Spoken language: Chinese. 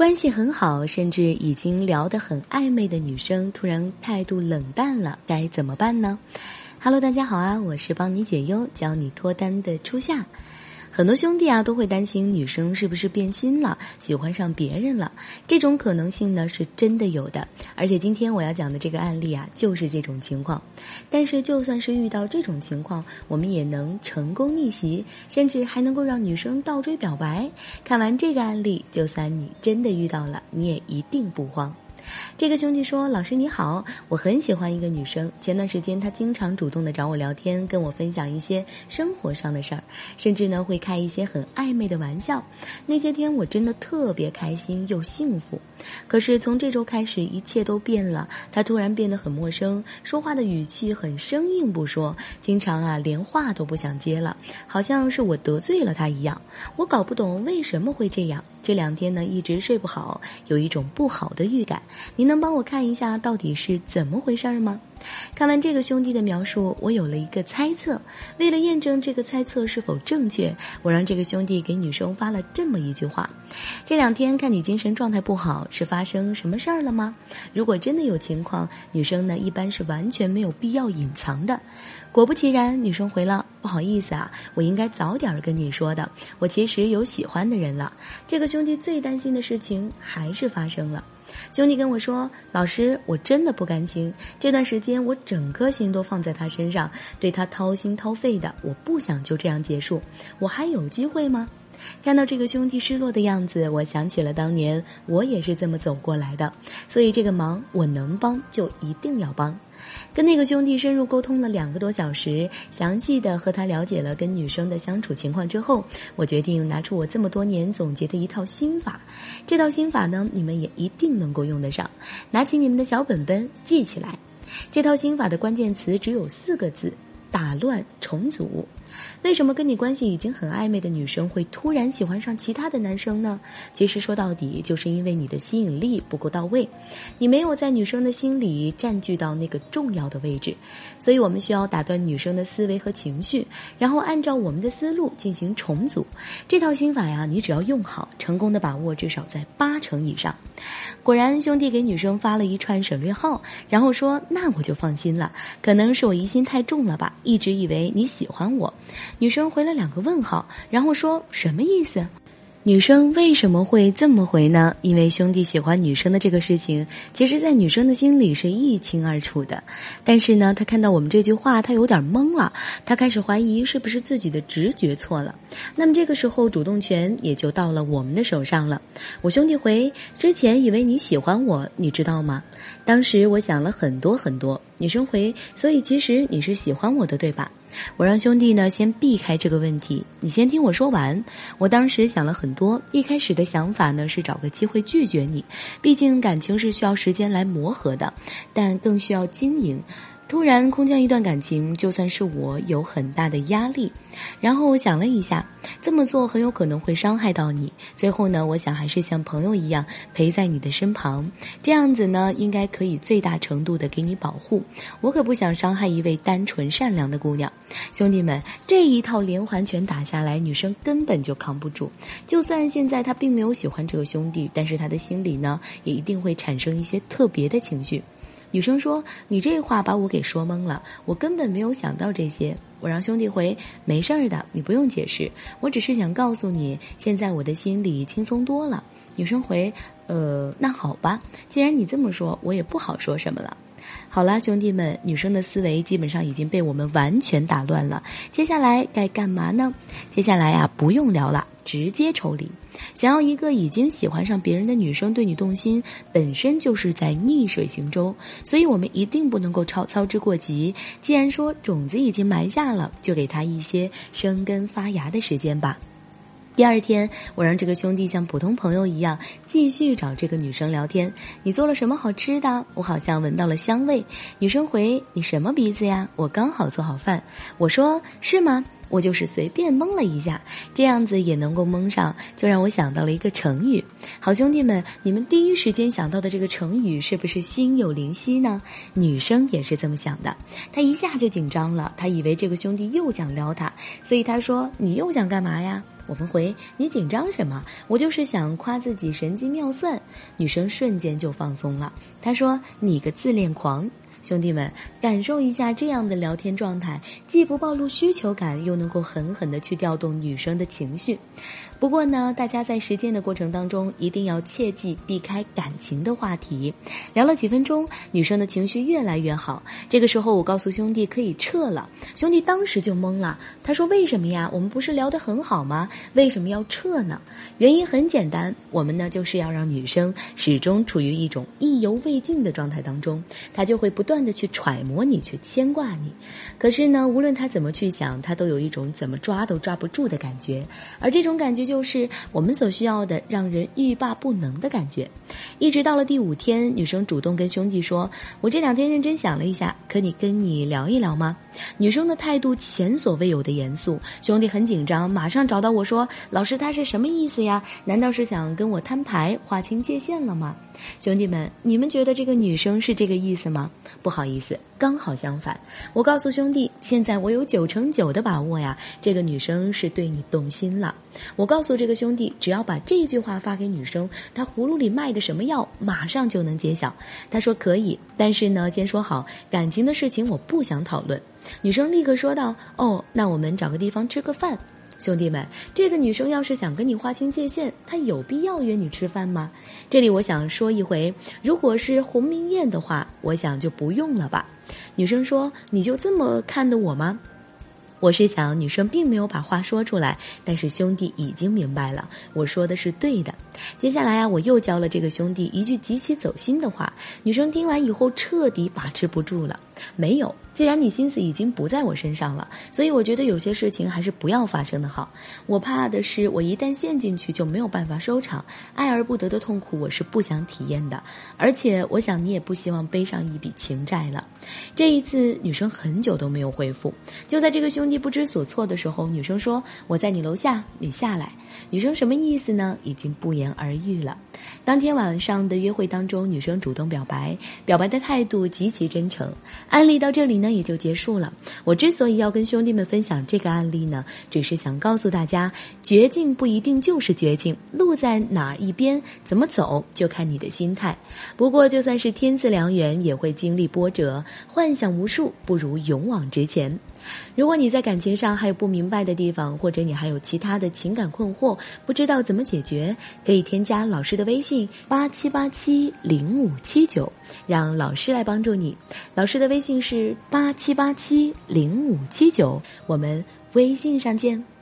关系很好，甚至已经聊得很暧昧的女生，突然态度冷淡了，该怎么办呢？Hello，大家好啊，我是帮你解忧、教你脱单的初夏。很多兄弟啊都会担心女生是不是变心了，喜欢上别人了。这种可能性呢是真的有的，而且今天我要讲的这个案例啊就是这种情况。但是就算是遇到这种情况，我们也能成功逆袭，甚至还能够让女生倒追表白。看完这个案例，就算你真的遇到了，你也一定不慌。这个兄弟说：“老师你好，我很喜欢一个女生。前段时间她经常主动的找我聊天，跟我分享一些生活上的事儿，甚至呢会开一些很暧昧的玩笑。那些天我真的特别开心又幸福。可是从这周开始，一切都变了。她突然变得很陌生，说话的语气很生硬不说，经常啊连话都不想接了，好像是我得罪了她一样。我搞不懂为什么会这样。这两天呢一直睡不好，有一种不好的预感。”您能帮我看一下到底是怎么回事吗？看完这个兄弟的描述，我有了一个猜测。为了验证这个猜测是否正确，我让这个兄弟给女生发了这么一句话：“这两天看你精神状态不好，是发生什么事儿了吗？”如果真的有情况，女生呢一般是完全没有必要隐藏的。果不其然，女生回了：“不好意思啊，我应该早点跟你说的。我其实有喜欢的人了。”这个兄弟最担心的事情还是发生了。兄弟跟我说：“老师，我真的不甘心。这段时间我整颗心都放在他身上，对他掏心掏肺的。我不想就这样结束，我还有机会吗？”看到这个兄弟失落的样子，我想起了当年我也是这么走过来的，所以这个忙我能帮就一定要帮。跟那个兄弟深入沟通了两个多小时，详细的和他了解了跟女生的相处情况之后，我决定拿出我这么多年总结的一套心法。这套心法呢，你们也一定能够用得上。拿起你们的小本本记起来。这套心法的关键词只有四个字：打乱重组。为什么跟你关系已经很暧昧的女生会突然喜欢上其他的男生呢？其实说到底，就是因为你的吸引力不够到位，你没有在女生的心里占据到那个重要的位置。所以我们需要打断女生的思维和情绪，然后按照我们的思路进行重组。这套心法呀，你只要用好，成功的把握至少在八成以上。果然，兄弟给女生发了一串省略号，然后说：“那我就放心了，可能是我疑心太重了吧，一直以为你喜欢我。”女生回了两个问号，然后说什么意思？女生为什么会这么回呢？因为兄弟喜欢女生的这个事情，其实，在女生的心里是一清二楚的。但是呢，他看到我们这句话，他有点懵了，他开始怀疑是不是自己的直觉错了。那么这个时候，主动权也就到了我们的手上了。我兄弟回之前以为你喜欢我，你知道吗？当时我想了很多很多。女生回，所以其实你是喜欢我的，对吧？我让兄弟呢先避开这个问题，你先听我说完。我当时想了很多，一开始的想法呢是找个机会拒绝你，毕竟感情是需要时间来磨合的，但更需要经营。突然空降一段感情，就算是我有很大的压力。然后我想了一下，这么做很有可能会伤害到你。最后呢，我想还是像朋友一样陪在你的身旁，这样子呢，应该可以最大程度的给你保护。我可不想伤害一位单纯善良的姑娘。兄弟们，这一套连环拳打下来，女生根本就扛不住。就算现在她并没有喜欢这个兄弟，但是她的心里呢，也一定会产生一些特别的情绪。女生说：“你这话把我给说懵了，我根本没有想到这些。”我让兄弟回：“没事儿的，你不用解释，我只是想告诉你，现在我的心里轻松多了。”女生回：“呃，那好吧，既然你这么说，我也不好说什么了。”好了，兄弟们，女生的思维基本上已经被我们完全打乱了。接下来该干嘛呢？接下来呀，不用聊了，直接抽离。想要一个已经喜欢上别人的女生对你动心，本身就是在逆水行舟，所以我们一定不能够超操之过急。既然说种子已经埋下了，就给他一些生根发芽的时间吧。第二天，我让这个兄弟像普通朋友一样继续找这个女生聊天。你做了什么好吃的？我好像闻到了香味。女生回：“你什么鼻子呀？我刚好做好饭。”我说：“是吗？我就是随便蒙了一下，这样子也能够蒙上，就让我想到了一个成语。好兄弟们，你们第一时间想到的这个成语是不是心有灵犀呢？女生也是这么想的，她一下就紧张了，她以为这个兄弟又想撩她，所以她说：“你又想干嘛呀？”我们回：“你紧张什么？我就是想夸自己神机妙算。”女生瞬间就放松了，她说：“你个自恋狂。”兄弟们，感受一下这样的聊天状态，既不暴露需求感，又能够狠狠的去调动女生的情绪。不过呢，大家在实践的过程当中，一定要切记避开感情的话题。聊了几分钟，女生的情绪越来越好。这个时候，我告诉兄弟可以撤了，兄弟当时就懵了。他说：“为什么呀？我们不是聊得很好吗？为什么要撤呢？”原因很简单，我们呢就是要让女生始终处于一种意犹未尽的状态当中，她就会不断的去揣摩你，去牵挂你。可是呢，无论她怎么去想，她都有一种怎么抓都抓不住的感觉，而这种感觉。就是我们所需要的，让人欲罢不能的感觉。一直到了第五天，女生主动跟兄弟说：“我这两天认真想了一下，可你跟你聊一聊吗？”女生的态度前所未有的严肃，兄弟很紧张，马上找到我说：“老师，他是什么意思呀？难道是想跟我摊牌，划清界限了吗？”兄弟们，你们觉得这个女生是这个意思吗？不好意思，刚好相反。我告诉兄弟，现在我有九成九的把握呀，这个女生是对你动心了。我告诉这个兄弟，只要把这句话发给女生，她葫芦里卖的什么药，马上就能揭晓。他说可以，但是呢，先说好，感情的事情我不想讨论。女生立刻说道：“哦，那我们找个地方吃个饭。”兄弟们，这个女生要是想跟你划清界限，她有必要约你吃饭吗？这里我想说一回，如果是鸿明宴的话，我想就不用了吧。女生说：“你就这么看的我吗？”我是想，女生并没有把话说出来，但是兄弟已经明白了，我说的是对的。接下来啊，我又教了这个兄弟一句极其走心的话，女生听完以后彻底把持不住了。没有，既然你心思已经不在我身上了，所以我觉得有些事情还是不要发生的好。我怕的是，我一旦陷进去就没有办法收场，爱而不得的痛苦我是不想体验的。而且，我想你也不希望背上一笔情债了。这一次，女生很久都没有回复。就在这个兄弟不知所措的时候，女生说：“我在你楼下，你下来。”女生什么意思呢？已经不言而喻了。当天晚上的约会当中，女生主动表白，表白的态度极其真诚。案例到这里呢，也就结束了。我之所以要跟兄弟们分享这个案例呢，只是想告诉大家，绝境不一定就是绝境，路在哪一边，怎么走，就看你的心态。不过，就算是天赐良缘，也会经历波折，幻想无数，不如勇往直前。如果你在感情上还有不明白的地方，或者你还有其他的情感困惑，不知道怎么解决，可以添加老师的微信八七八七零五七九，让老师来帮助你。老师的微信是八七八七零五七九，我们微信上见。